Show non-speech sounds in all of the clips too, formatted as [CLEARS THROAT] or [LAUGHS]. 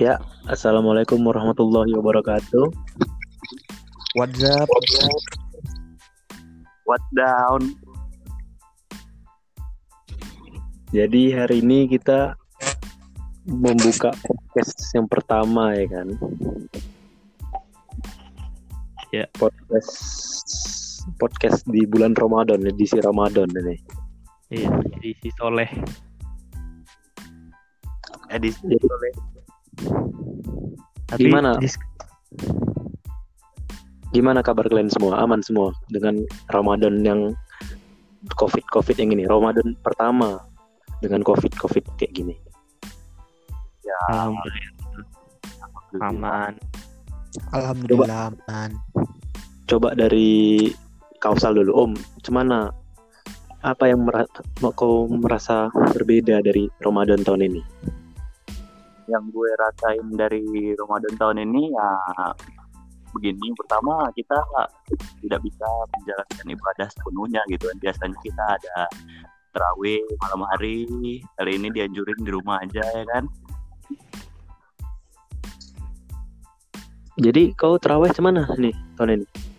Ya, assalamualaikum warahmatullahi wabarakatuh. What's up? What down? Jadi hari ini kita membuka podcast yang pertama ya kan. Ya. Podcast podcast di bulan Ramadan, edisi Ramadan ini. Iya, edisi soleh. Edisi Jadi, Tapi Gimana? dis- gimana kabar kalian semua? Aman semua dengan Ramadan yang Covid Covid yang ini. Ramadan pertama dengan Covid Covid kayak gini. Alhamdulillah aman. Alhamdulillah aman. Coba dari Kausal dulu, Om. Cuman apa yang mera- kau merasa berbeda dari Ramadan tahun ini? Yang gue rasain dari Ramadan tahun ini ya begini. Pertama kita tidak bisa menjalankan ibadah sepenuhnya gitu. Kan biasanya kita ada terawih malam hari kali ini dianjurin di rumah aja ya kan? Jadi kau terawih cemana nih tahun ini?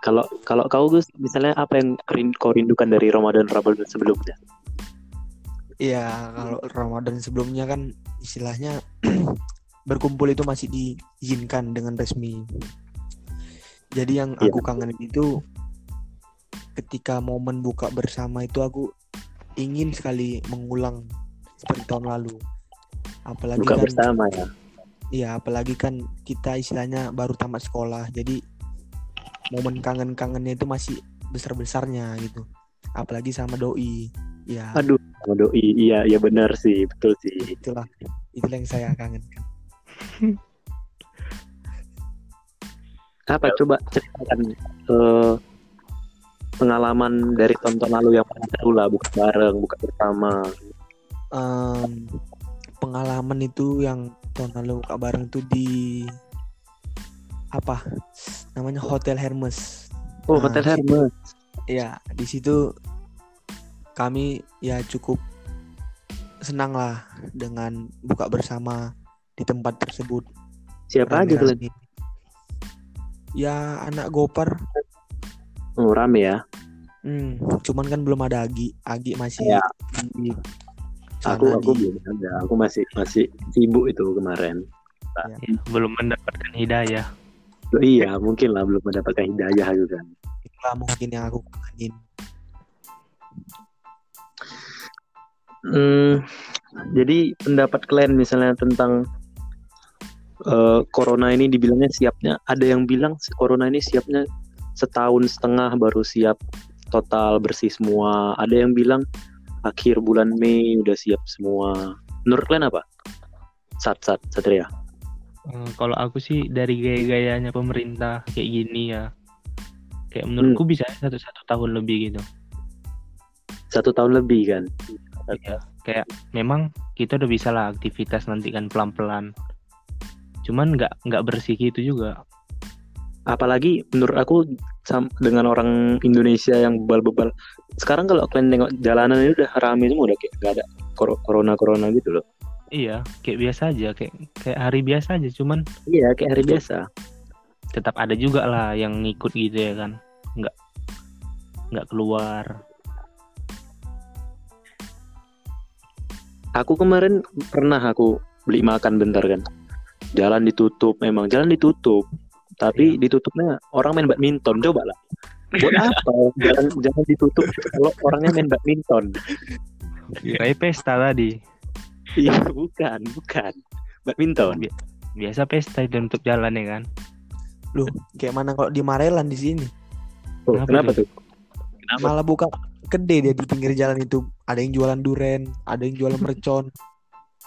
Kalau kalau kau Gus, misalnya apa yang kau rindukan dari Ramadan Ramadan sebelumnya? Iya, kalau Ramadan sebelumnya kan istilahnya [CLEARS THROAT] berkumpul itu masih diizinkan dengan resmi. Jadi yang Iya. aku kangen itu ketika momen buka bersama itu aku ingin sekali mengulang seperti tahun lalu. Apalagi Buka kan bersama ya. Iya, apalagi kan kita istilahnya baru tamat sekolah. Jadi momen kangen-kangennya itu masih besar-besarnya gitu. Apalagi sama doi. Ya, Aduh, sama doi. Iya, iya benar sih, betul sih. itulah itulah yang saya kangenkan. Apa coba ceritakan eh, pengalaman dari tahun-tahun lalu yang pernah seru lah, buka bareng, buka bersama. Em, pengalaman itu yang tahun lalu buka bareng tuh di apa namanya Hotel Hermes. Oh, Nah, Hotel Hermes. Ya, di situ kami ya cukup senang lah dengan buka bersama di tempat tersebut. Siapa aja kalian? Rame-rame. Ya anak Gopar, Oh, rame ya. hmm, cuman kan belum ada Agi, Agi masih Ya. di Aku sana aku di- belum ada. Aku masih masih sibuk itu kemarin. Ya, belum mendapatkan hidayah. Loh, iya, mungkin lah belum mendapatkan hidayah gitu kan. itulah mungkin yang aku kangenin. Hmm, jadi pendapat kalian misalnya tentang eh, corona ini dibilangnya siapnya, ada yang bilang si corona ini siapnya setahun setengah baru siap total bersih semua. Ada yang bilang akhir bulan Mei udah siap semua. Menurut kalian apa? Sat sat Satria. Eh, kalau aku sih dari gaya-gayanya pemerintah kayak gini ya. Kayak menurutku bisa satu satu tahun lebih gitu. Satu tahun lebih kan. Iya, kayak memang kita udah bisa lah aktivitas nanti kan pelan-pelan. Cuman nggak nggak bersih gitu juga. Apalagi menurut aku dengan orang Indonesia yang bebal-bebal. Sekarang kalau kalian tengok jalanan ini udah rame semua udah kayak gak ada corona corona gitu loh. Iya, kayak biasa aja, kayak kayak hari biasa aja. Cuman Iya, kayak hari biasa. tetap ada juga lah yang ngikut gitu ya kan. Nggak nggak keluar. Aku kemarin pernah aku beli makan bentar kan. Jalan ditutup, memang jalan ditutup. Tapi ditutupnya orang main badminton, coba lah. Buat [LAUGHS] apa jalan jalan ditutup kalau orangnya main badminton? Kirain pesta tadi. Iya, bukan, bukan. Badminton. Biasa pesta itu untuk jalan ya kan. Loh, kayak mana kalau di Marelan di sini? Oh, Kenapa kenapa tuh? Kenapa? Malah buka kedai dia di pinggir jalan itu. Ada yang jualan duren, ada yang jualan mercon.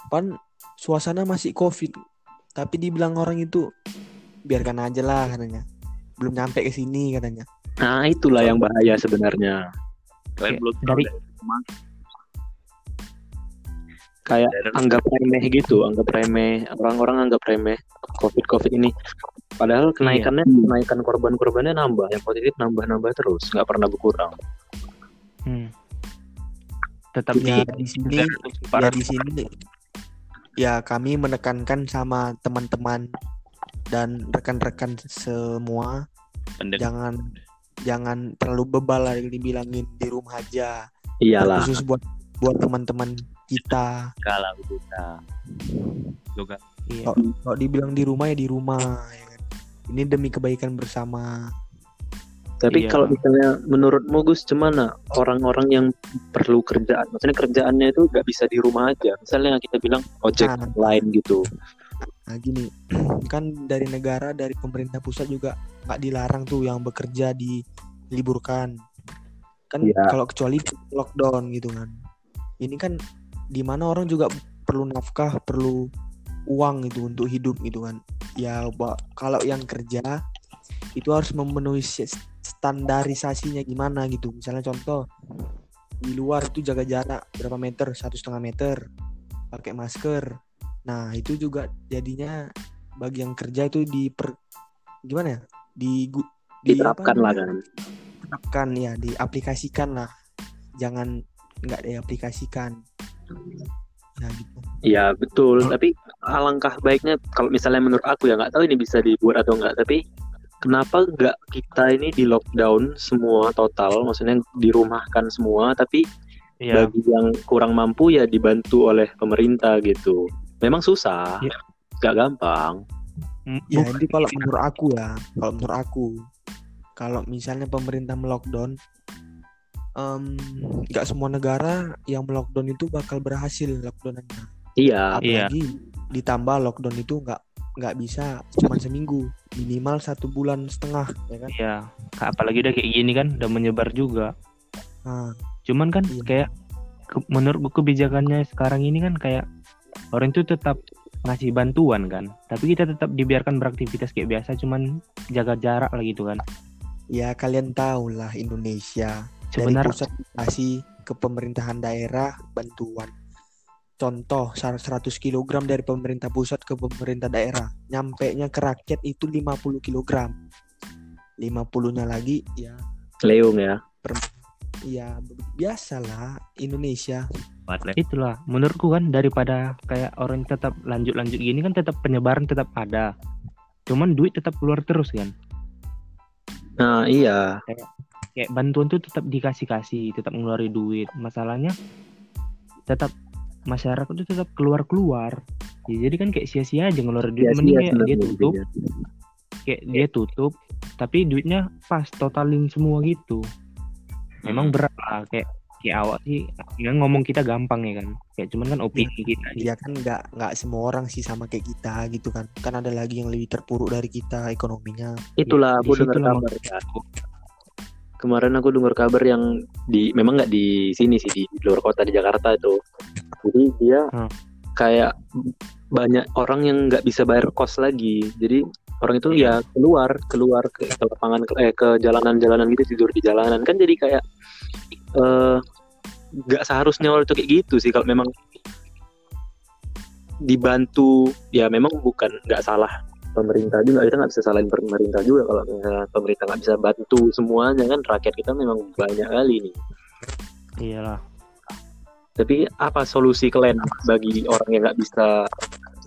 Pan suasana masih covid, tapi dibilang orang itu biarkan aja lah katanya. Belum nyampe ke sini katanya. Nah, itulah yang bahaya sebenarnya. kalian belum dari- Kayak Daerah- anggap remeh gitu, anggap remeh. Orang-orang anggap remeh COVID-COVID ini. Padahal kenaikannya, kenaikan korban-korbannya nambah. Yang positif nambah-nambah terus, nggak pernah berkurang. Hmm. tetap Ya di di sini ya separah di sini ya kami menekankan sama teman-teman dan rekan-rekan semua Pendek. jangan jangan terlalu bebal lah dibilangin di rumah aja Iyalah. khusus buat buat teman-teman kita kalau kita juga Iya. kalau, dibilang di rumah ya di rumah ya kan. ini demi kebaikan bersama Tapi Iya. kalau misalnya menurutmu Gus, gimana orang-orang yang perlu kerjaan? Maksudnya kerjaannya itu nggak bisa di rumah aja. Misalnya kita bilang ojek Nah. lain gitu. nah gini [CLEARS THROAT] kan dari negara dari pemerintah pusat juga nggak dilarang tuh yang bekerja diliburkan kan Iya. kalau kecuali lockdown gitu kan ini kan di mana orang juga perlu nafkah perlu uang gitu untuk hidup gitu kan. Ya kalau yang kerja itu harus memenuhi standarisasinya gimana gitu. Misalnya contoh di luar itu jaga jarak berapa meter satu setengah meter pakai masker. Nah itu juga jadinya bagi yang kerja itu diper gimana ya? Di di apa Diterapkan lah kan. diterapkan ya diaplikasikan lah. Jangan nggak diaplikasikan ya gitu Iya betul. Tapi alangkah baiknya kalau misalnya menurut aku ya nggak tahu ini bisa dibuat atau nggak. Tapi kenapa nggak kita ini di lockdown semua total? Maksudnya dirumahkan semua. Tapi Iya. bagi yang kurang mampu ya dibantu oleh pemerintah gitu. Memang susah. Iya. Nggak gampang. M- ya bukan- ini kalau menurut aku ya kalau menurut aku kalau misalnya pemerintah melockdown nggak semua negara yang melockdown itu bakal berhasil lockdownnya Iya. Iya. apalagi ditambah lockdown itu nggak nggak bisa cuma seminggu minimal satu bulan setengah ya kan Iya. Apalagi udah kayak gini kan udah menyebar juga. nah, Cuman kan Iya. kayak ke- menurut gue kebijakannya sekarang ini kan kayak orang itu tetap ngasih bantuan kan, tapi kita tetap dibiarkan beraktivitas kayak biasa, cuman jaga jarak lah gitu kan. ya kalian tahu lah Indonesia Sebenarnya pusat dikasih ke pemerintahan daerah bantuan contoh sar- 100 kg dari pemerintah pusat ke pemerintah daerah nyampe nya ke rakyat itu 50 kg 50 nya lagi ya Leung ya. ya biasalah Indonesia itulah menurutku kan daripada kayak orang tetap lanjut-lanjut gini kan tetap penyebaran tetap ada. Cuman duit tetap keluar terus kan. Nah iya. Kayak bantuan tuh tetap dikasih-kasih, tetap ngeluarin duit. Masalahnya tetap masyarakat tuh tetap keluar-keluar. Ya, jadi kan kayak sia-sia aja ngeluarin duit. Sia-sia Mending kayak dia tutup, kayak dia tutup, tapi duitnya pas totalin semua gitu. Memang berat lah kayak kayak awak sih ya ngomong kita gampang ya kan. Kayak cuman kan opini kita aja. dia kan nggak nggak semua orang sih sama kayak kita gitu kan kan ada lagi yang lebih terpuruk dari kita ekonominya Itulah Di aku dengar kabar ya. Kemarin aku dengar kabar yang di memang nggak di sini sih di luar kota di Jakarta itu. Jadi dia Hmm. kayak banyak orang yang nggak bisa bayar kos lagi. Jadi orang itu ya keluar keluar ke, ke lapangan ke- eh, ke jalanan-jalanan gitu tidur di jalanan kan jadi kayak eh, nggak seharusnya orang itu kayak gitu sih kalau memang dibantu ya memang bukan nggak salah pemerintah juga. Kita nggak bisa salahin pemerintah juga kalau misalnya pemerintah nggak bisa bantu semuanya kan. Rakyat kita memang banyak kali nih. Iyalah. tapi apa solusi kalian bagi orang yang nggak bisa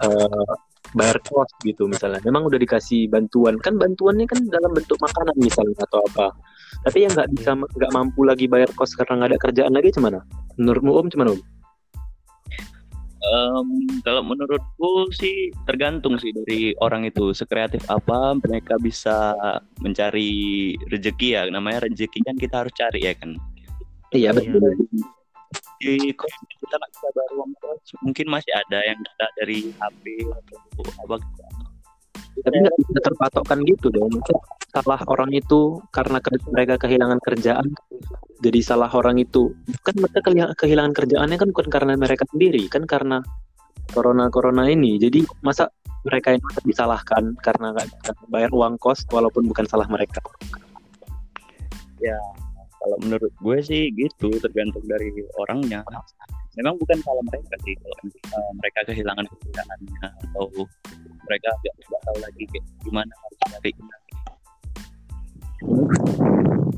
eh, bayar kos gitu misalnya? Memang udah dikasih bantuan. Kan bantuannya kan dalam bentuk makanan misalnya atau apa. Tapi yang nggak bisa nggak mampu lagi bayar kos karena nggak ada kerjaan lagi gimana? Menurutmu om gimana om Em, kalau menurutku sih tergantung sih dari orang itu sekreatif apa mereka bisa mencari rezeki ya. Namanya rezeki kan kita harus cari ya kan. Iya betul. di kita nggak bisa bayar uang kos mungkin masih ada yang dari HP atau apa tapi nggak bisa terpatokkan gitu dong. Mungkin salah orang itu karena ke- mereka kehilangan kerjaan jadi salah orang itu. Kan mereka kehilangan, kehilangan kerjaannya kan bukan karena mereka sendiri kan karena corona corona ini. Jadi masa mereka yang disalahkan karena nggak bayar uang kos walaupun bukan salah mereka? Kalau menurut gue sih gitu tergantung dari orangnya. Memang bukan salah mereka sih kalau eh, mereka kehilangan kerjaannya atau mereka nggak nggak tahu lagi kayak gimana harus cari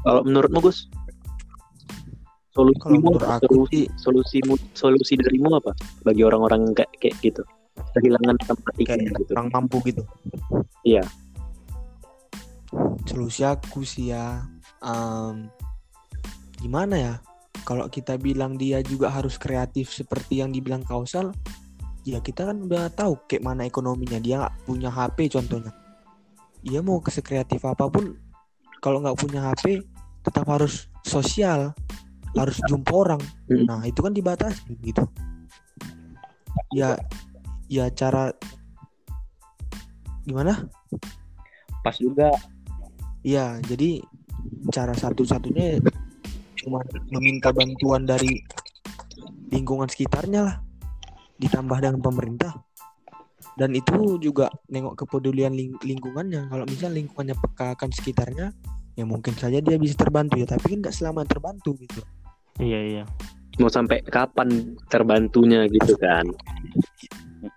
kalau menurutmu Gus Solusi Kalau menurut aku solusi, sih solusi solusi darimu apa bagi orang-orang kayak kayak gitu kehilangan tempat tinggal kayak gitu kurang mampu gitu. Iya. Solusi aku sih ya em, gimana ya? Kalau kita bilang dia juga harus kreatif seperti yang dibilang kausal, ya kita kan udah tahu kayak mana ekonominya. Dia nggak punya HP contohnya. Dia mau ke sekreatif apa pun, kalau nggak punya HP tetap harus sosial, harus jumpa orang. Mm. Nah itu kan dibatasi gitu. Ya, ya cara gimana? Pas juga. Iya, jadi cara satu-satunya cuma meminta bantuan dari lingkungan sekitarnya lah, ditambah dengan pemerintah. Dan itu juga nengok kepedulian ling- lingkungannya. Kalau misal lingkungannya peka akan sekitarnya, ya mungkin saja dia bisa terbantu ya. Tapi kan nggak selama terbantu gitu. Iya iya. mau sampai kapan terbantunya gitu kan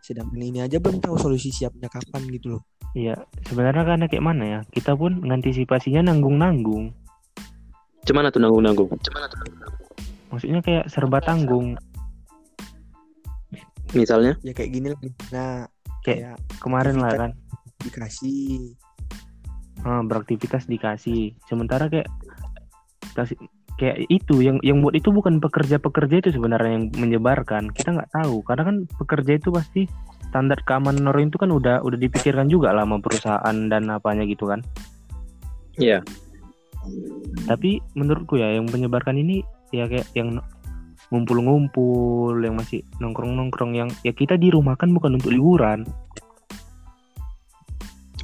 Sedangkan ini aja belum tahu solusi siapnya kapan gitu loh. Iya, sebenarnya karena kayak mana ya? Kita pun mengantisipasinya nanggung-nanggung. cuman tuh nanggung nanggung Maksudnya kayak serba tanggung. Misalnya Ya kayak gini lah. Nah, Kayak kayak Kemarin lah kan, dikasih ah, beraktivitas dikasih. Sementara kayak kasih kayak itu yang yang buat itu bukan pekerja-pekerja itu sebenarnya yang menyebarkan. Kita nggak tahu karena kan pekerja itu pasti standar keamanan orang itu kan udah udah dipikirkan juga lah sama perusahaan dan apanya gitu kan. Iya. Tapi menurutku ya yang menyebarkan ini ya kayak yang ngumpul-ngumpul, yang masih nongkrong-nongkrong yang ya kita di rumah kan bukan untuk liburan.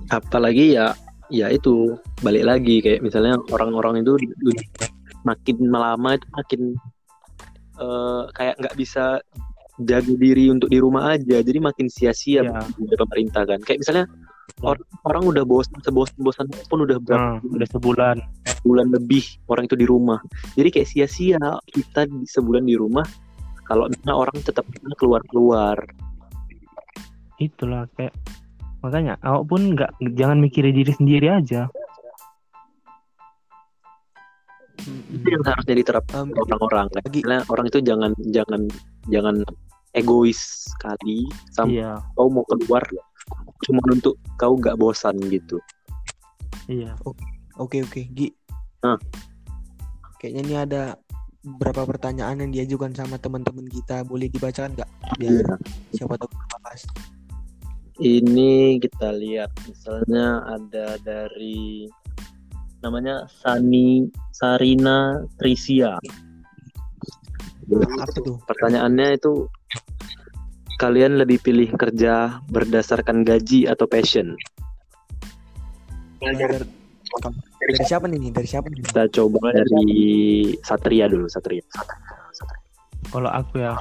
apalagi ya ya itu balik lagi kayak misalnya orang-orang itu makin lama itu makin eh, kayak nggak bisa jaga diri untuk di rumah aja jadi makin sia-sia dari pemerintah kan kayak misalnya orang orang udah bosan sebosan-bosan pun udah berapa Nah, udah sebulan. bulan lebih orang itu di rumah. Jadi kayak sia-sia kita di- sebulan di rumah kalau misalnya orang tetap keluar-keluar. Itulah kayak makanya awak pun nggak jangan mikirin diri sendiri aja. itu yang harusnya diterapkan orang-orang. Lagi- misalnya orang itu jangan jangan jangan egois sekali. Sampai Iya, kau mau keluar cuma untuk kau gak bosan gitu iya. Oke oke, Gi. Hah? Kayaknya ini ada beberapa pertanyaan yang diajukan sama teman-teman kita. Boleh dibacakan nggak? Biar siapa tahu bahas. ini kita lihat misalnya ada dari namanya Sani Sarina Trisia Apa tuh? pertanyaannya itu kalian lebih pilih kerja berdasarkan gaji atau passion Dari, dari siapa nih? Dari siapa nih? kita coba dari Satria dulu Satria Kalau aku ya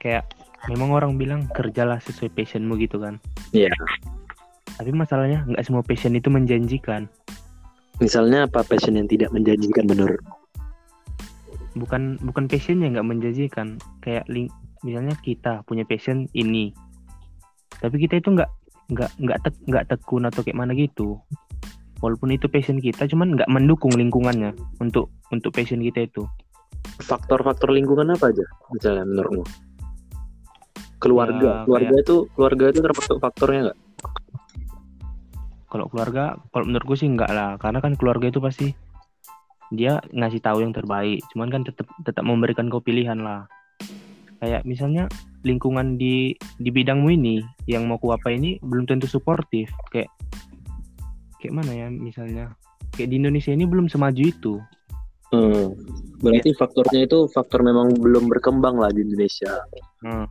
kayak memang orang bilang kerjalah sesuai passionmu gitu kan. Iya. Tapi masalahnya nggak semua passion itu menjanjikan. misalnya apa passion yang tidak menjanjikan menurut Bukan bukan passionnya nggak menjanjikan. Kayak link, misalnya kita punya passion ini, tapi kita itu nggak nggak nggak tek, nggak tekun atau kayak mana gitu. Walaupun itu passion kita, cuman nggak mendukung lingkungannya untuk untuk passion kita itu. faktor-faktor lingkungan apa aja misalnya menurutmu keluarga Ya, keluarga itu keluarga itu termasuk faktornya nggak Kalau keluarga, kalau menurutku sih enggak lah, karena kan keluarga itu pasti dia ngasih tahu yang terbaik, cuman kan tetap tetap memberikan kau pilihan lah. Kayak misalnya lingkungan di di bidangmu ini yang mau ku apa ini belum tentu suportif, kayak kayak mana ya misalnya? Kayak di Indonesia ini belum semaju itu. Hmm, berarti faktornya itu faktor memang belum berkembang lah di Indonesia. Nah,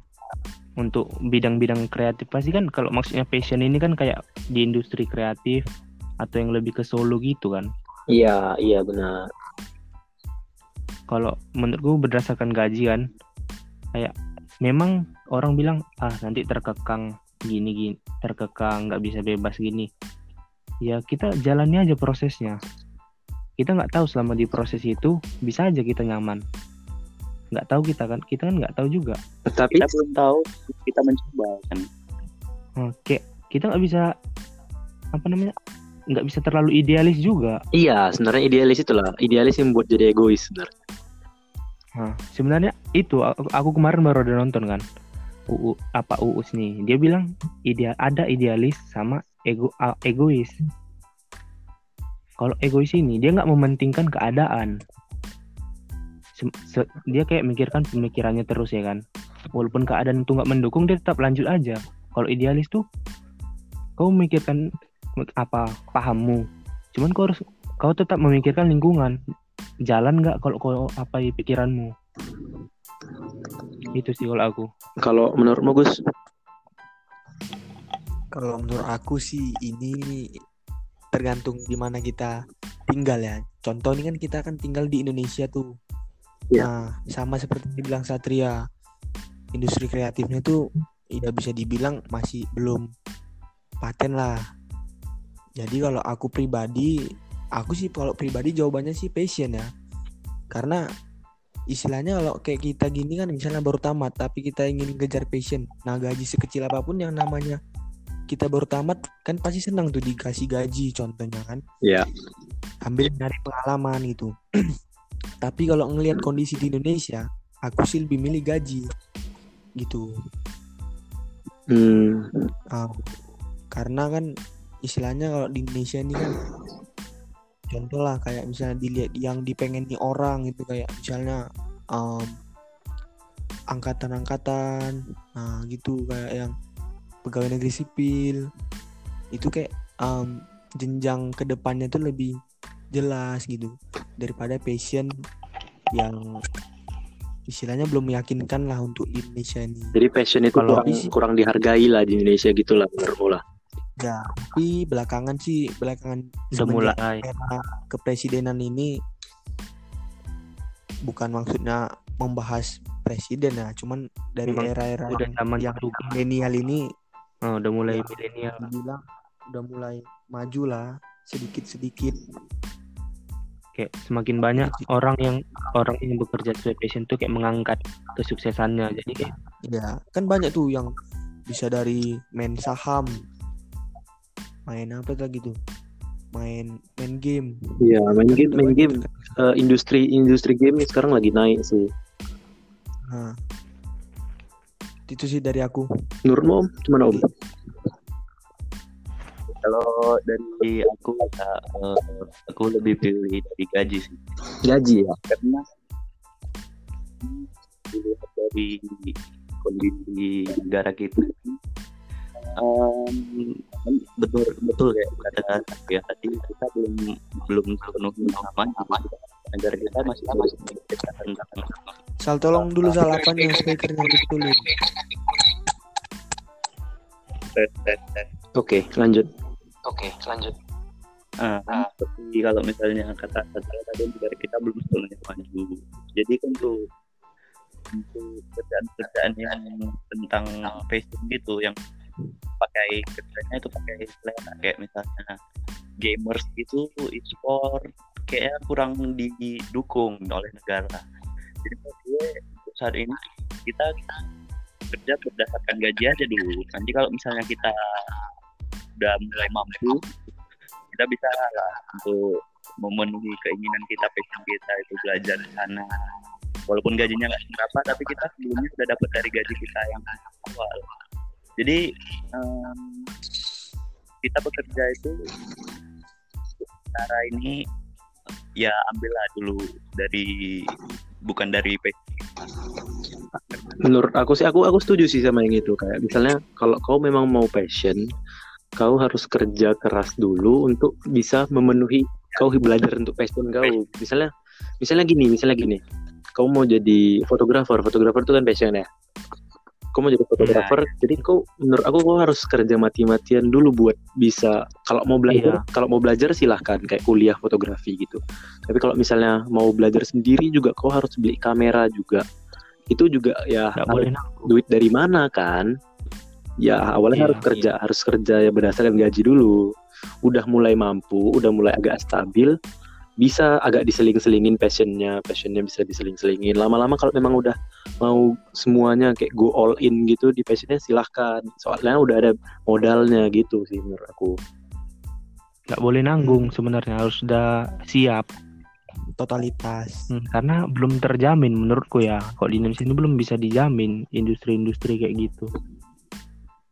untuk bidang-bidang kreatif pasti kan kalau maksudnya passion ini kan kayak di industri kreatif atau yang lebih ke solo gitu kan. iya iya benar. Kalau menurutku berdasarkan gaji kan kayak memang orang bilang ah nanti terkekang gini gini terkekang nggak bisa bebas gini. Ya kita jalani aja prosesnya. Kita nggak tahu selama di proses itu bisa aja kita nyaman. Nggak tahu kita kan kita kan nggak tahu juga. Tapi kita belum tahu kita mencoba kan? Oke kita nggak bisa apa namanya nggak bisa terlalu idealis juga. Iya sebenarnya idealis itulah idealis yang buat jadi egois sebenarnya Nah, sebenarnya itu aku, kemarin baru ada nonton kan. UU apa UUS nih. Dia bilang ideal ada idealis sama ego egois. Kalau egois ini dia nggak mementingkan keadaan. Sem- se- dia kayak mikirkan pemikirannya terus ya kan. Walaupun keadaan itu nggak mendukung dia tetap lanjut aja. Kalau idealis tuh kau memikirkan apa pahammu. Cuman kau harus kau tetap memikirkan lingkungan. Jalan nggak kalau kau apa pikiranmu. Itu sih kalau aku. Kalau menurutmu Gus, Kalau menurut aku sih ini tergantung di mana kita tinggal ya. Contoh ini kan kita kan tinggal di Indonesia tuh. Iya. Nah, sama seperti dibilang Satria, industri kreatifnya tuh tidak bisa dibilang masih belum paten lah. Jadi kalau aku pribadi, aku sih kalau pribadi jawabannya sih passion ya. Karena istilahnya kalau kayak kita gini kan misalnya baru tamat tapi kita ingin kejar passion. Nah, gaji sekecil apa pun yang namanya kita baru tamat kan pasti senang tuh dikasih gaji contohnya kan. Ya ambil dari pengalaman gitu. [CLEARS THROAT] Tapi kalau ngelihat kondisi di Indonesia aku sih lebih milih gaji gitu. Hmm, Ah, karena kan istilahnya kalau di Indonesia ini kan contoh lah kayak misalnya dilihat yang dipengeni orang gitu kayak misalnya um, angkatan-angkatan nah gitu kayak yang pegawai negeri sipil. Itu kayak um, jenjang ke depannya tuh lebih jelas gitu daripada passion yang istilahnya belum meyakinkan lah untuk di Indonesia ini. Jadi passion itu Kalau- kurang, kurang dihargai lah di Indonesia gitu lah menurutmu lah. Ya tapi belakangan sih belakangan Udah semenjak mulai. era kepresidenan ini bukan maksudnya membahas presiden ya cuman dari era-era udah yang, zaman yang milenial ini Oh, udah mulai Ya. milenial. bilang udah mulai maju lah sedikit-sedikit Kayak semakin banyak orang yang orang yang bekerja sesuai passion tuh kayak mengangkat kesuksesannya. Jadi kayak ya kan banyak tuh yang bisa dari main saham main apa lagi tuh main main game Iya, main Kan game, main game. Eh, industri industri game sekarang lagi naik sih. Nah, itu sih dari aku Menurutmu Om, gimana Om? Kalau dari aku ya, eh, aku lebih pilih dari gaji sih. Gaji ya. Karena dilihat dari kondisi negara kita em, betul betul kayak kata ya tadi kita belum belum sepenuhnya aman negara kita masih masih memikirkan tentang Sal tolong dulu Sal apanya speakernya tes Oke, lanjut. Oke, lanjut. Ah, seperti kalau misalnya kata kata tadi negara kita belum sepenuhnya maju. Jadi kan tuh untuk kerjaan-kerjaan yang tentang fashion gitu yang pakai kerjanya itu pakai selera kayak misalnya gamers gitu e-sport kayaknya kurang didukung oleh negara. Jadi menurut gue saat ini kita kerja berdasarkan gaji aja dulu. Nanti kalau misalnya kita udah mulai mampu kita bisa lah untuk memenuhi keinginan kita passion kita itu belajar di sana walaupun gajinya nggak seberapa tapi kita sebelumnya sudah dapat dari gaji kita yang awal jadi em, kita bekerja itu cara ini ya ambillah dulu dari bukan dari passion Menurut aku sih, aku aku setuju sih sama yang itu. Kayak misalnya kalau kau memang mau passion, kau harus kerja keras dulu untuk bisa memenuhi kau belajar untuk passion kau. Misalnya, misalnya gini, misalnya gini. Kau mau jadi fotografer, fotografer itu kan passion ya. Kau mau jadi fotografer, jadi kau menurut aku kau harus kerja mati-matian dulu buat bisa kalau mau belajar, kalau mau belajar silahkan kayak kuliah fotografi gitu. Tapi kalau misalnya mau belajar sendiri juga kau harus beli kamera juga. Itu juga ya boleh duit dari mana kan? Ya awalnya Iya, harus kerja, harus kerja ya berdasarkan gaji dulu. Udah mulai mampu, udah mulai agak stabil, bisa agak diseling-selingin passionnya, passionnya bisa diseling-selingin. Lama-lama kalau memang udah mau semuanya kayak go all in gitu di passionnya silahkan. Soalnya udah ada modalnya gitu sih menurut aku. Nggak boleh nanggung sebenarnya harus sudah siap. totalitas. Hmm, karena belum terjamin menurutku ya. Kok di Indonesia ini belum bisa dijamin industri-industri kayak gitu.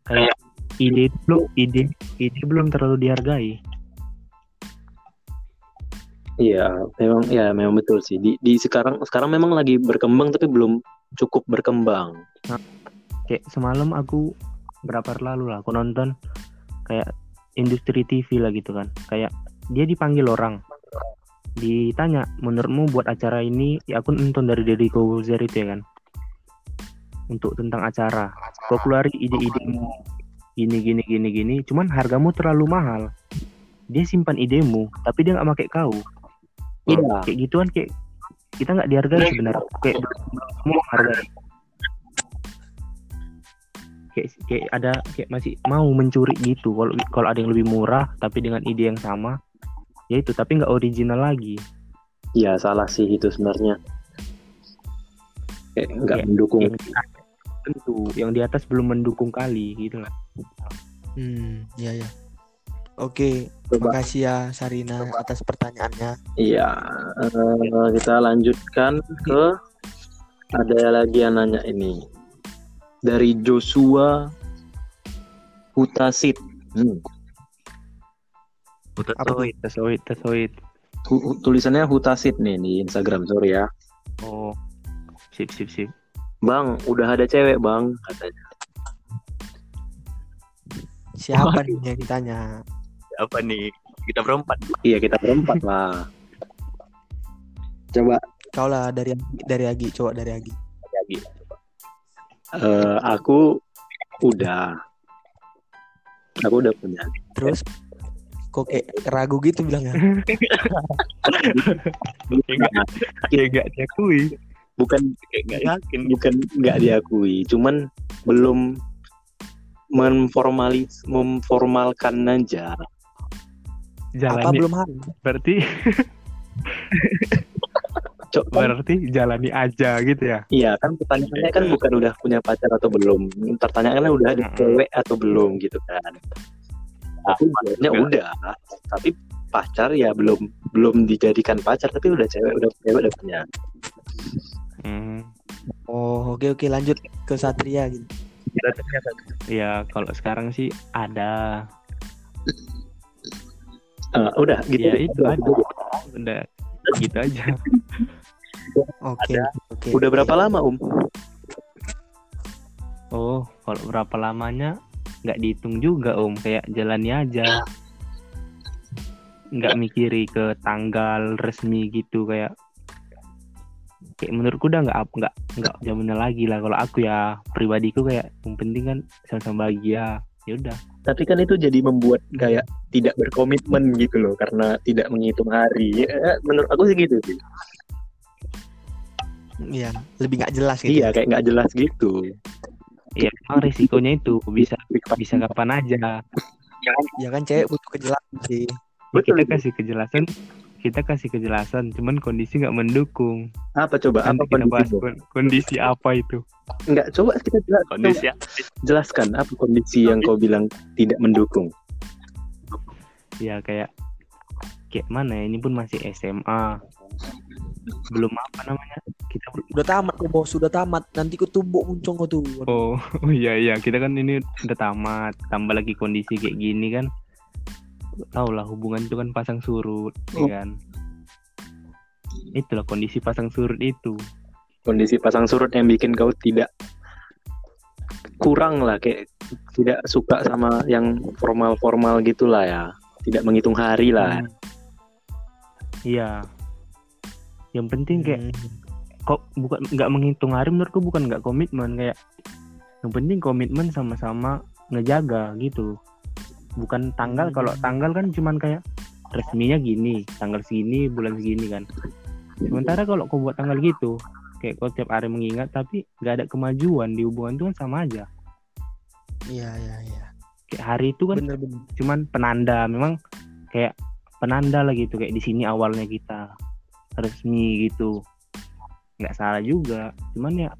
Kayak ide itu belum ide ide belum terlalu dihargai. Iya, memang ya memang betul sih. Di, di sekarang sekarang memang lagi berkembang tapi belum cukup berkembang. Kayak semalam aku berapa lalu lah aku nonton kayak industri TV lah gitu kan. Kayak dia dipanggil orang. Ditanya, menurutmu buat acara ini, ya aku nonton dari Deddy Kobuzer itu ya kan. Untuk tentang acara. Kau keluarin ide-idemu. Gini, gini, gini, gini. Cuman hargamu terlalu mahal. Dia simpan idemu, tapi dia nggak pakai kau. Iya. Kayak gituan kayak kita nggak dihargai sebenarnya. Kayak semua harga. Kayak, kayak ada kayak masih mau mencuri gitu. Kalau kalau ada yang lebih murah tapi dengan ide yang sama, ya itu tapi nggak original lagi. Iya, salah sih itu sebenarnya. Kayak nggak Iya, mendukung. Yang atas tentu, yang di atas belum mendukung kali gitu lah. Hmm, ya ya. Oke, Coba. makasih ya Sarina atas pertanyaannya. Iya, eh, kita lanjutkan ke ada lagi yang nanya ini dari Joshua Hutasit. Hmm. Apa tuh? Tasoid, tasoid. Hu- hu- tulisannya Hutasit nih di Instagram, sorry ya. Oh, sip, sip, sip. Bang, udah ada cewek bang, katanya. Siapa nih yang ditanya? Apa nih? Kita berempat. Iya kita berempat lah. Coba Kau lah dari dari Agi, coba dari Agi. lagi. eh, aku udah, aku udah punya. Terus kok kayak ragu gitu bilangnya. [LAUGHS] Kayak nggak diakui. Bukan Kayak nggak yakin. bukan nggak diakui, cuman belum menformalis memformalkan aja. Apa Jalani belum hari? berarti [LAUGHS] Coba berarti jalani aja gitu ya. Iya kan pertanyaannya kan bukan udah punya pacar atau belum. Pertanyaannya udah ada Mm-mm. cewek atau belum gitu kan. Aku jawabnya udah, tapi pacar ya belum belum dijadikan pacar tapi udah cewek udah cewek udah punya. Hmm. Oh, oke oke lanjut ke Satria gitu. Ya kalau sekarang sih ada. Eh, udah gitu. Ya itu ada. Udah gitu aja. [LAUGHS] Oke, oke. Udah berapa lama Om? Oh, kalau berapa lamanya nggak dihitung juga om, kayak jalani aja. Nggak mikiri ke tanggal resmi gitu kayak kayak menurutku udah nggak nggak nggak zamannya lagi lah kalau aku ya pribadiku kayak yang penting kan sama-sama bahagia ya udah Tapi kan itu jadi membuat kayak tidak berkomitmen gitu loh karena tidak menghitung hari. Ya, menurut aku sih gitu sih. Iya, lebih nggak jelas gitu. Iya kayak nggak jelas gitu. ya emang resikonya itu bisa bisa kapan aja Ya kan cewek butuh kejelasan sih. Ya, kita kasih kejelasan kita kasih kejelasan cuman kondisi nggak mendukung Apa coba? nanti apa kita bahas kondisi? kon- kondisi apa itu Enggak, coba kita jelas, Kondisi coba jelaskan apa kondisi yang kau bilang tidak mendukung. ya kayak kayak mana ya ini pun masih SMA belum apa namanya kita belum- Udah tamat kok bos, sudah tamat. Nanti ku tumbuk muncung kau tuh. oh [LAUGHS] oh iya iya kita kan ini udah tamat tambah lagi kondisi kayak gini kan tau lah hubungan itu kan pasang surut Oh. ya kan itulah kondisi pasang surut itu Kondisi pasang surut yang bikin kau tidak kurang lah kayak tidak suka sama yang formal-formal gitulah ya. Tidak menghitung hari lah. Hmm. iya yang penting kayak Hmm. kok bukan nggak menghitung hari menurutku bukan nggak komitmen kayak yang penting komitmen sama-sama ngejaga gitu bukan tanggal kalau tanggal kan cuman kayak resminya gini tanggal segini bulan segini kan. Sementara kalau kau buat tanggal gitu kayak kau tiap hari mengingat tapi nggak ada kemajuan di hubungan itu kan sama aja. Iya, iya, iya. kayak hari itu kan Bener bener. cuman penanda memang kayak penanda lah gitu kayak di sini awalnya kita resmi gitu. Nggak salah juga cuman ya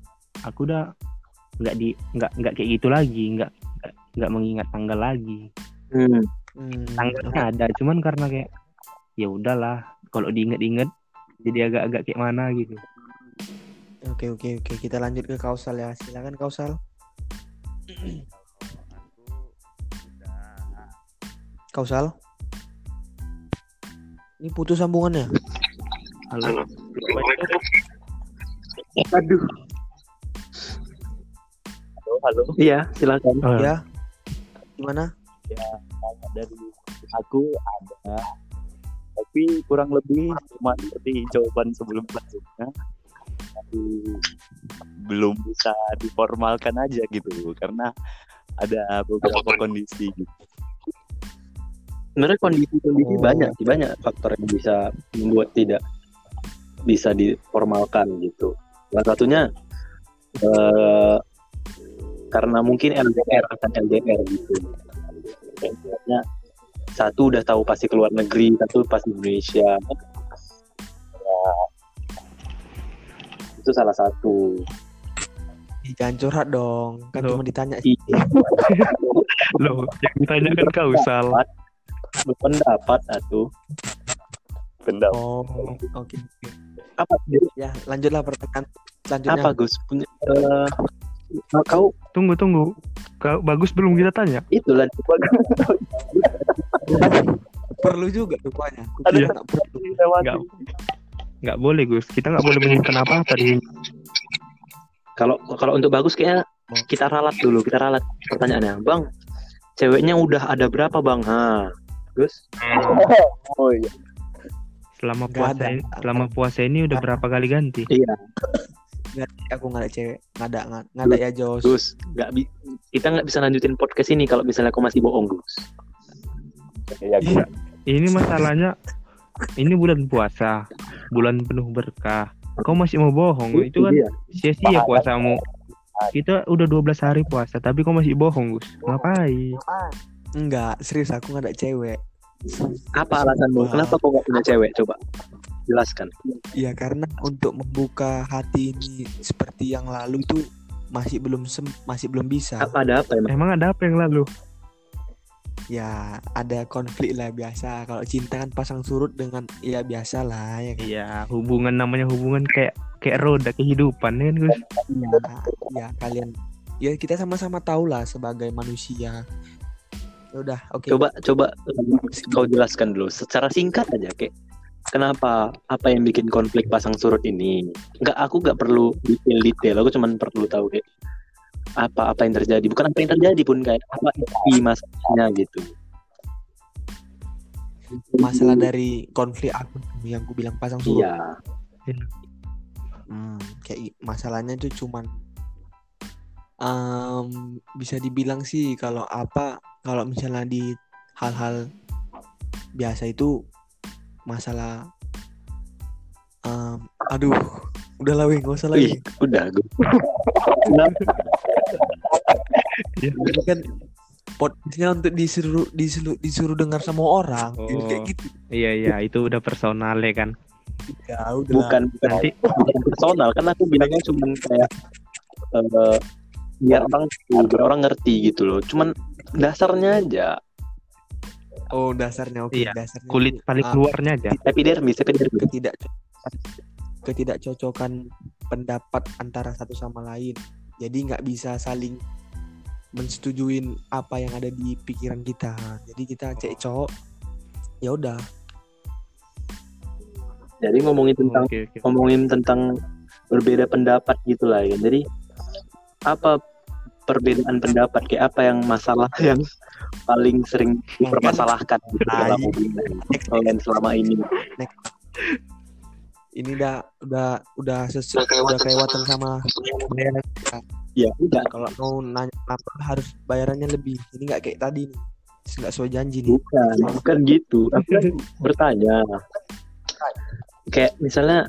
aku udah nggak di nggak nggak kayak gitu lagi nggak nggak- nggak mengingat tanggal lagi Hmm. Hmm. tanggalnya ada cuman karena kayak ya udahlah kalau diinget-inget jadi agak-agak kayak mana gitu Oke oke oke kita lanjut ke kausal ya. Silakan kausal. Kausal. Ini putus sambungannya. halo Aduh. halo halo Iya, silakan. Oh, Ya. Gimana? Dari aku ada tapi kurang lebih cuma seperti jawaban sebelum selanjutnya tapi belum bisa diformalkan aja gitu karena ada beberapa kondisi gitu. Sebenarnya kondisi-kondisi Oh. banyak sih, banyak faktor yang bisa membuat tidak bisa diformalkan gitu. Salah satunya eh, karena mungkin LDR akan LDR gitu. Kayak misalnya, satu udah tahu pasti keluar negeri, satu pasti Indonesia. Ya, itu salah satu. Jangan curhat dong. Kan Loh. cuma ditanya sih. loh yang ditanya kan kausal Berpendapat satu. pendapat Oh, oke. oke. Apa Ya, lanjutlah pertanyaan selanjutnya. apa Gus punya eh, kau tunggu tunggu. Bagus belum kita tanya? Itulah Perlu juga rupanya. Ada Iya. Nggak perlu. nggak. Nggak boleh Gus. Kita nggak boleh menyebutkan apa tadi kalau kalau untuk bagus kayaknya kita ralat dulu kita ralat pertanyaannya. Bang ceweknya udah ada berapa bang? Ha Gus? [LAUGHS] Oh iya. Selama puasa selama puasa ini udah berapa kali ganti? Iya Nggak, aku nggak ada cewek. Nggak ada, nggak, nggak ada ya Jos. Gus nggak bi- kita nggak bisa lanjutin podcast ini kalau misalnya kau masih bohong Gus iya Iya. ini masalahnya ini bulan puasa bulan penuh berkah kau masih mau bohong itu kan Iya. sia-sia puasamu kita udah 12 hari puasa tapi kau masih bohong Gus ngapain Enggak, serius aku nggak ada cewek. apa alasanmu kenapa kau nggak punya cewek coba jelaskan Ya karena untuk membuka hati ini seperti yang lalu itu masih belum sem- masih belum bisa. apa ada apa emang emang ada apa yang lalu Ya ada konflik lah biasa. Kalau cinta kan pasang surut dengan ya biasa lah ya kan. Iya hubungan namanya hubungan kayak kayak roda kehidupan ya kan Gus Ya, ya kalian ya kita sama-sama tahu lah sebagai manusia. Ya udah, oke. coba coba kau jelaskan dulu secara singkat aja kayak kenapa? Apa yang bikin konflik pasang surut ini? Nggak aku nggak perlu detail detail aku cuman perlu tahu kayak apa apa yang terjadi. Bukan apa yang terjadi pun kayak apa isi masalahnya gitu. Masalah dari konflik aku yang ku bilang pasang surut. iya. Hmm, kayak masalahnya itu cuman em, bisa dibilang sih kalau apa kalau misalnya di hal-hal biasa itu masalah em, aduh udah lah weh nggak usah lagi. Udah gue ini kan podcastnya untuk disuruh disuruh disuruh dengar sama orang Jadi Oh. kayak gitu. Iya iya itu udah personal ya kan? Ya udah. Bukan bukan, nanti. bukan personal kan aku bilangnya cuman kayak eh, biar orang biar orang ngerti gitu loh. Cuman dasarnya aja oh dasarnya oke Iya, dasarnya. kulit paling ah, keluarnya aja. epidermis epidermis ketidak ketidakcocokan pendapat antara satu sama lain. Jadi nggak bisa saling mensetujuin apa yang ada di pikiran kita. Jadi kita cek cowok ya udah. Jadi ngomongin tentang oke oke. ngomongin tentang berbeda pendapat gitu lah ya. Jadi apa perbedaan pendapat? Kayak apa yang masalah yang paling sering dipermasalahkan dalam Tai. hubungan selama ini? ini udah udah udah sesuai udah kelewatan sama bayaran kita. Ya enggak, kalau mau nanya apa harus bayarannya lebih ini nggak kayak tadi nih nggak sesuai janji nih bukan, bukan gitu. Aku kan bertanya. Kayak misalnya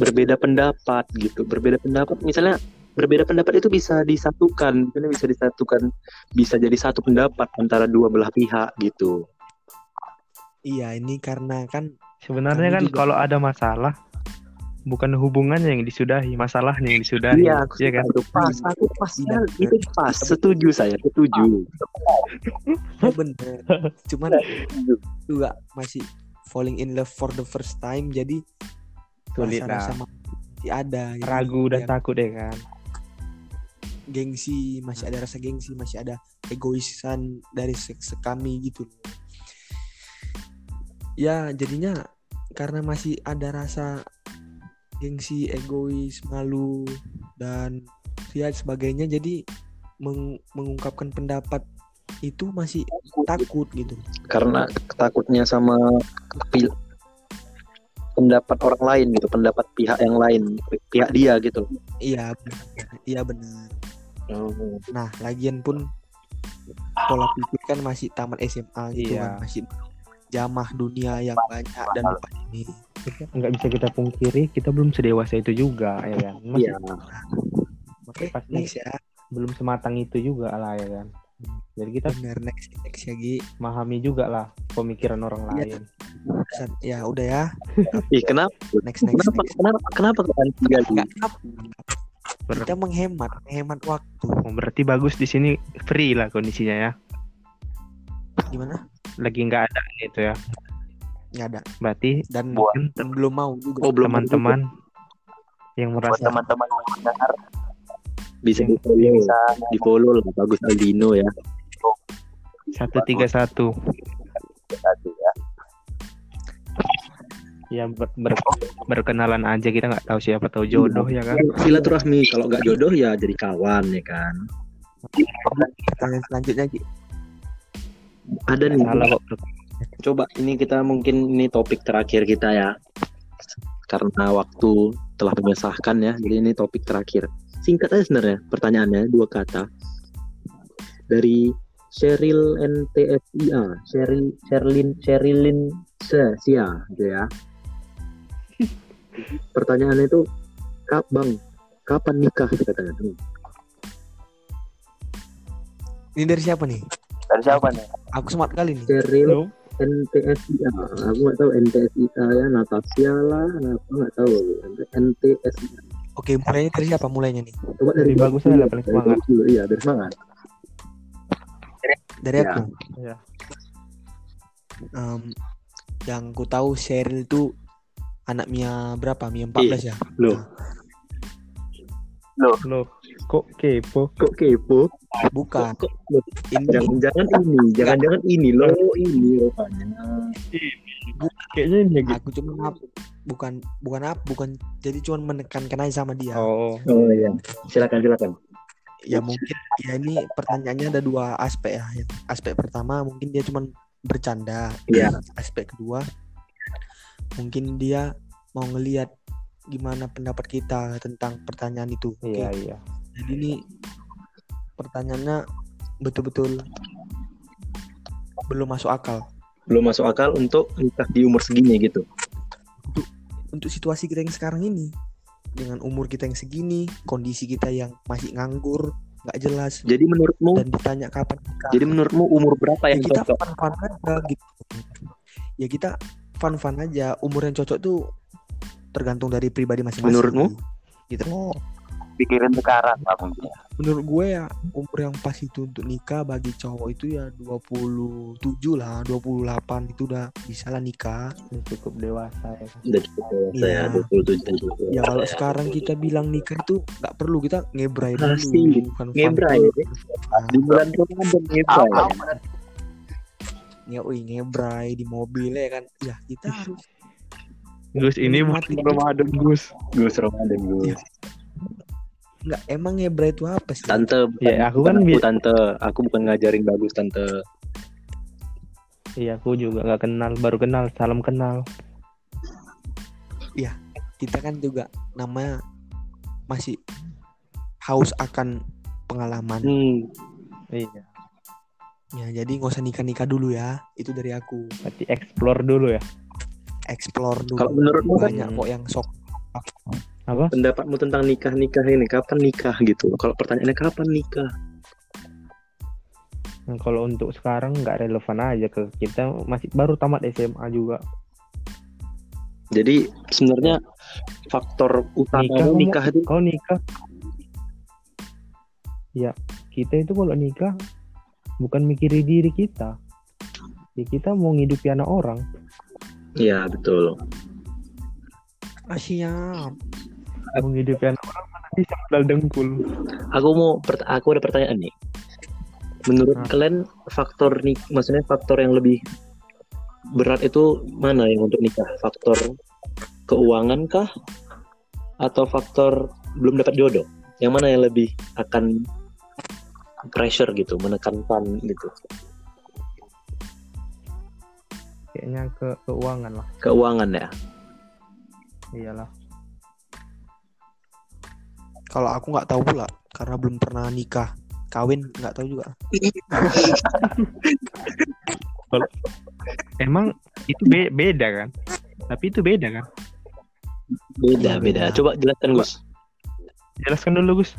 berbeda pendapat gitu, berbeda pendapat misalnya berbeda pendapat itu bisa disatukan, misalnya bisa disatukan, bisa jadi satu pendapat antara dua belah pihak gitu. iya ini karena kan sebenarnya kan juga- kalau ada masalah bukan hubungannya yang disudahi masalahnya yang disudahi Iya, aku iya suka kan itu pas, aku pas Iya. itu pas, setuju saya, setuju. oh bener cuman juga masih falling in love for the first time jadi Sulit lah. masih ada Ragu dan yang takut deh kan. Gengsi masih ada rasa gengsi masih ada egoisan dari se- sekami gitu. Ya jadinya karena masih ada rasa gengsi egois malu dan ya sebagainya jadi meng- mengungkapkan pendapat itu masih takut gitu. Karena takutnya sama pendapat orang lain gitu pendapat pihak yang lain pi- pihak dia gitu. Iya benar. Iya benar Oh. nah lagian pun pola pikir kan masih tamat SMA gitu Iya. kan masih jamah dunia yang banyak dan lupa ini Nggak bisa kita pungkiri, kita belum sedewasa itu juga, ya kan. Masih Iya. Oke, Pasti. next ya. belum sematang itu juga lah, ya kan. Jadi kita Bener next next ya Gi. memahami juga lah pemikiran orang Iya. lain. Ya udah ya. [LAUGHS] Ih, kenapa Next next kenapa next. kenapa kenapa kalian tiga Enggak apa. Ber- Kita menghemat, menghemat waktu. Oh, berarti bagus di sini free lah kondisinya ya. Gimana? Lagi nggak ada gitu ya. Nggak ada. Berarti Dan Buat- belum mau juga. Oh, belum teman-teman yang merasa teman-teman yang mendengar bisa di follow bisa di follow lah bagus Aldino ya satu tiga satu satu ya ber- ber- berkenalan aja kita nggak tahu siapa tahu jodoh ya kan. silaturahmi kalau nggak jodoh ya jadi kawan ya kan? Pertanyaan selanjutnya Gi. ada nih. Salah kok. coba ini kita mungkin ini topik terakhir kita ya. Karena waktu telah memisahkan ya. Jadi ini topik terakhir. Singkat aja sebenarnya pertanyaannya dua kata. Dari Cheryl NTFIA Cheryl Sherlin Sherilyn Se- Sia gitu ya pertanyaannya itu kap bang kapan nikah katanya Hmm. Ini dari siapa nih? dari siapa nih Aku smart kali nih. Cheryl. NTSIA aku nggak tahu NTSIA ya Natasha lah apa nggak tahu NTSIA Oke, mulainya dari siapa mulainya nih? coba Dari bagus aja lah, paling dari semangat. bagus dulu, iya dari semangat Dari Ya. aku. Ya. Em, yang ku tahu Cheryl itu anak Mia berapa? Mia 14 ya? loh Loh, kok kepo? kok kepo Bukan. kok, loh, Ini jangan-jangan ini jangan-jangan ini loh ini rupanya Kayaknya ini gitu. aku cuma ngap- bukan bukan apa bukan jadi cuma menekankan aja sama dia. Oh, oh iya silakan silakan ya mungkin ya ini pertanyaannya ada dua aspek ya aspek pertama mungkin dia cuma bercanda Iya. aspek kedua mungkin dia mau ngelihat gimana pendapat kita tentang pertanyaan itu iya iya. jadi ini pertanyaannya betul-betul belum masuk akal. Belum masuk akal untuk nikah di umur segini gitu? Untuk situasi kita yang sekarang ini dengan umur kita yang segini kondisi kita yang masih nganggur nggak jelas. Jadi menurutmu dan ditanya kapan nikah. Jadi menurutmu umur berapa ya yang kita cocok? fun fun aja gitu. Ya kita fun fun aja umur yang cocok tuh tergantung dari pribadi masing-masing Menurutmu? gitu loh pikirin sekarang lah mungkin menurut gue ya umur yang pas itu untuk nikah bagi cowok itu ya 27 lah 28 itu udah bisa lah nikah cukup dewasa ya. udah cukup dewasa ya Iya. 27 ya kalau sekarang kita bilang nikah itu nggak perlu kita ngebrai Pasti. dulu fun Ngebrai. di bulan Ramadan ngebrai ya wih ngebrai di mobil ya kan. Ya kita harus Gus ini bukan Ramadan Gus. Gus Ramadan Gus. Nggak emang ngebrai itu apa sih? Tante Ya, aku kan bukan aku tante. Aku bukan ngajarin bagus tante. Iya aku juga nggak kenal, baru kenal, salam kenal. kita kan juga namanya masih haus akan pengalaman. Hmm. Iya. Ya jadi nggak usah nikah nikah dulu ya itu dari aku Berarti explore dulu ya. explore dulu Kalau menurutmu kan- banyak kok yang sok Apa? pendapatmu tentang nikah nikah ini kapan nikah gitu kalau pertanyaannya kapan nikah Nah, kalau untuk sekarang nggak relevan aja ke kita masih baru tamat SMA juga. jadi sebenarnya faktor utama Nikah, nikah, itu Kau nikah? Ya kita itu kalau nikah bukan mikirin diri kita. Ya kita mau ngidupi anak orang. Iya betul Ah, siap. menghidupkan orang mana bisa modal dengkul Aku mau aku ada pertanyaan nih. Menurut Hmm. kalian faktor nih maksudnya faktor yang lebih berat itu mana yang untuk nikah? Faktor keuangan kah atau faktor belum dapat jodoh? Yang mana yang lebih akan pressure gitu, menekankan gitu? kayaknya ke keuangan lah Keuangan ya. iyalah Kalau aku nggak tahu pula karena belum pernah nikah. Kawin nggak tahu juga. [LAUGHS] emang itu be- beda kan tapi itu beda kan Beda, beda. beda. Coba jelaskan, Gus. jelaskan dulu Gus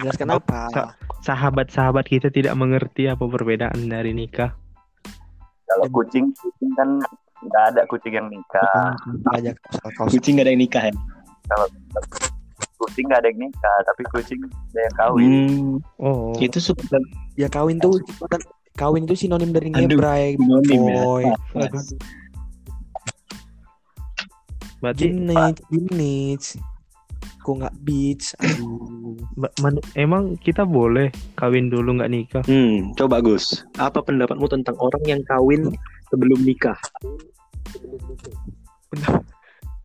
Jelaskan Oh, apa? sa- sahabat-sahabat kita tidak mengerti apa perbedaan dari nikah Kalau kucing, kucing kan nggak ada kucing yang nikah. aja kaos. Kucing gak ada yang nikah ya? Kucing nggak ada yang nikah, tapi kucing ada yang kawin. Hmm, oh itu suka Ya kawin tuh kawin itu sinonim dari ngebrai, sinonim ya. boy. berarti Gini, gini. Kok nggak beach? Aduh. emang kita boleh kawin dulu nggak nikah Hmm, coba Gus. Apa pendapatmu tentang orang yang kawin sebelum nikah? [LAUGHS]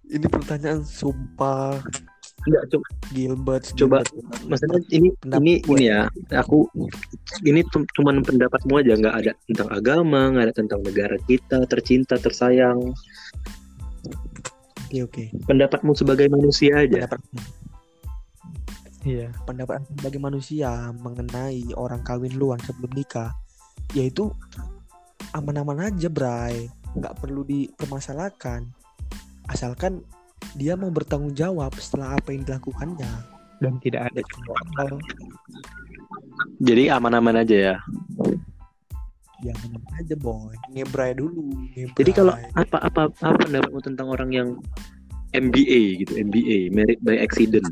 Ini pertanyaan sumpah Enggak, coba, Gilbert. Coba, Gilbert. maksudnya ini Pendapat ini gue. ini ya. Aku ini cum- cuman pendapatmu aja, nggak ada tentang agama, nggak ada tentang negara kita tercinta, tersayang. Oke oke. Pendapatmu sebagai manusia aja. Pendapat iya pendapat sebagai manusia mengenai orang kawin luar sebelum nikah yaitu aman-aman aja bray nggak perlu dipermasalahkan asalkan dia mau bertanggung jawab setelah apa yang dilakukannya dan tidak ada Jadi aman-aman aja ya. Ya aman aja boy ngebray dulu ngebray. Jadi kalau apa apa apa pendapatmu tentang orang yang MBA gitu, MBA, married by accident.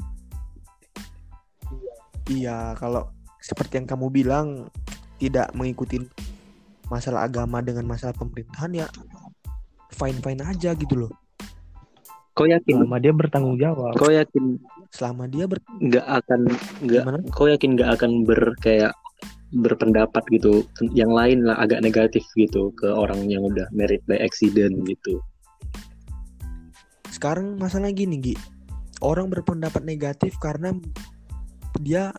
iya kalau seperti yang kamu bilang tidak mengikuti masalah agama dengan masalah pemerintahan ya fine fine aja gitu loh Kau yakin? selama dia bertanggung jawab Kau yakin selama dia ber nggak akan nggak kau yakin nggak akan ber kayak berpendapat gitu yang lain lah agak negatif gitu ke orang yang udah married by accident gitu. Sekarang masalah gini Gi. Orang berpendapat negatif karena dia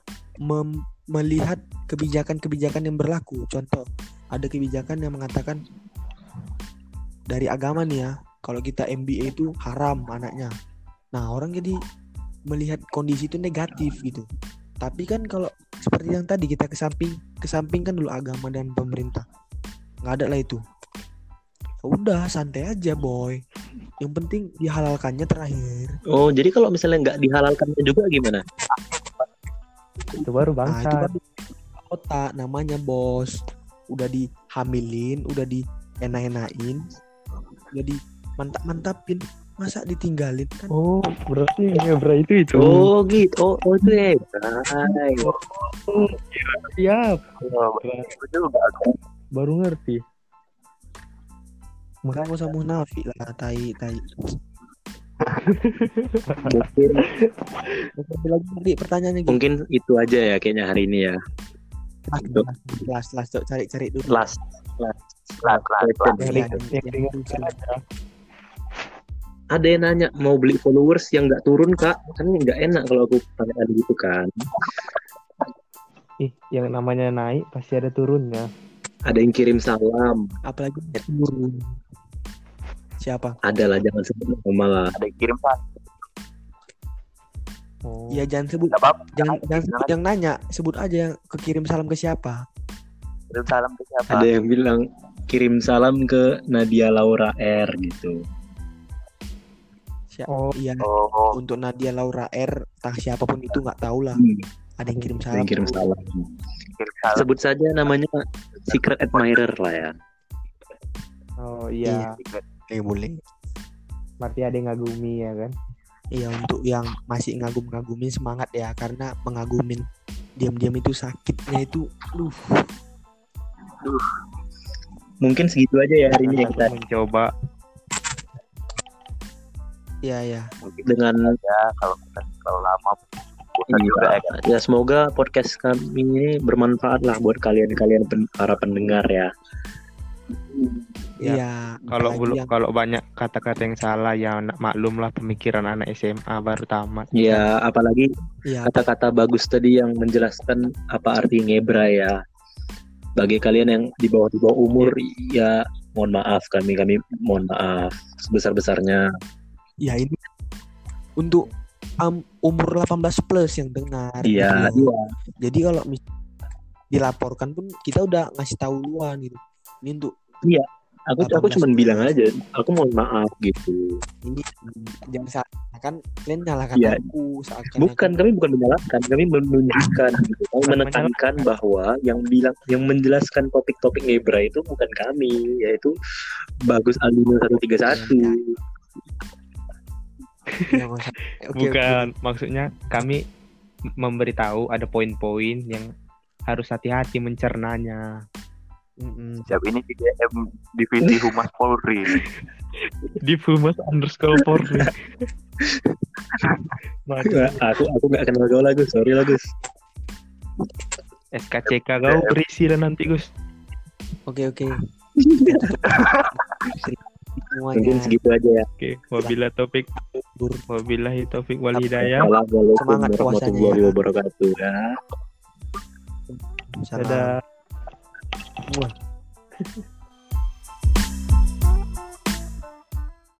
melihat kebijakan-kebijakan yang berlaku. Contoh ada kebijakan yang mengatakan dari agama nih ya kalau kita MBA itu haram anaknya. Nah orang jadi melihat kondisi itu negatif gitu tapi kan kalau seperti yang tadi kita ke samping kesampingkan dulu agama dan pemerintah. Nggak ada lah itu. Ya udah santai aja boy. Yang penting dihalalkannya terakhir. Oh jadi kalau misalnya nggak dihalalkannya juga gimana? Itu baru nah itu bangsa baru kota namanya bos. Udah dihamilin udah dienak-enain udah di mantap-mantapin masa ditinggalin kan oh berarti ngebra itu itu oh gitu oh, oh itu ya siap Oh, aku. baru ngerti makanya gak usah munafik lah tai tai mungkin Ada lagi tadi pertanyaannya gitu mungkin itu aja ya kayaknya hari ini ya last last cok cari cari dulu last Kelas, kelas, kelas. Ada yang nanya mau beli followers yang nggak turun kak? Kan nggak enak kalau aku tanya gitu kan. Ih yang namanya naik pasti ada turunnya. Ada yang kirim salam. Apalagi turun. Siapa? Ada lah jangan sebut nama lah. Ada yang kirim pak. oh. Ya jangan sebut Gak apa-apa. jangan jangan sebut yang nanya. Sebut aja yang kekirim salam ke siapa. Kirim salam ke siapa? ada yang bilang kirim salam ke Nadia Laura R gitu siapa oh iya. Oh, untuk Nadia Laura R entah siapa pun itu nggak tahu lah. Hmm, ada yang kirim ada salam yang kirim salam. kirim salam. sebut saja namanya secret admirer lah ya. Oh iya. Eh boleh. Berarti ada yang ngagumi ya kan? Iya untuk yang masih ngagum-ngagumin semangat ya. Karena mengagumin diam-diam itu sakitnya itu aduh. Mungkin segitu aja ya hari ini kita mencoba Iya ya. dengan ya kalau kita terlalu lama Iya. juga ya kan ya semoga podcast kami ini bermanfaat lah buat kalian-kalian pen- para pendengar ya. Ya, Iya. Kalau belum yang- kalau banyak kata-kata yang salah ya nak maklum lah pemikiran anak SMA baru tamat. Ya apalagi Iya. kata-kata bagus tadi yang menjelaskan apa arti ngebra ya. Bagi kalian yang di bawah di bawah umur ya mohon maaf kami kami mohon maaf sebesar-besarnya. Ya ini untuk um, umur 18 plus yang dengar. Iya, gitu. iya. Jadi kalau mis- dilaporkan pun kita udah ngasih tahu duluan gitu. Ini untuk Aku aku 18 cuma bilang aja, aku mohon maaf gitu. ini jangan salah kan kalian nyalakan Iya. aku seakan Bukan kami bukan menyalahkan, kami menunjukkan, [LAUGHS] gitu. kami menekankan bahwa yang bilang yang menjelaskan topik-topik ngebra itu bukan kami, yaitu Bagus Aldino 131. Ya, nggak usah. Oke, Bukan, maksudnya kami memberitahu ada poin-poin yang harus hati-hati mencernanya. Mm-mm. siap ini di DM divisi [LAUGHS] humas Polri Di Fumas underscore Polri. Nggak, aku aku nggak kenal kau Gus, sorry lah Gus. SKCK kau berisi dan nanti Gus. Oke oke. [LAUGHS] Semuanya. Mungkin segitu aja ya. Oke, topik Bur. wabillahi taufik wal hidayah. Assalamualaikum Semangat puasanya warahmatullahi ya. wabarakatuh ya. Dadah. Wah.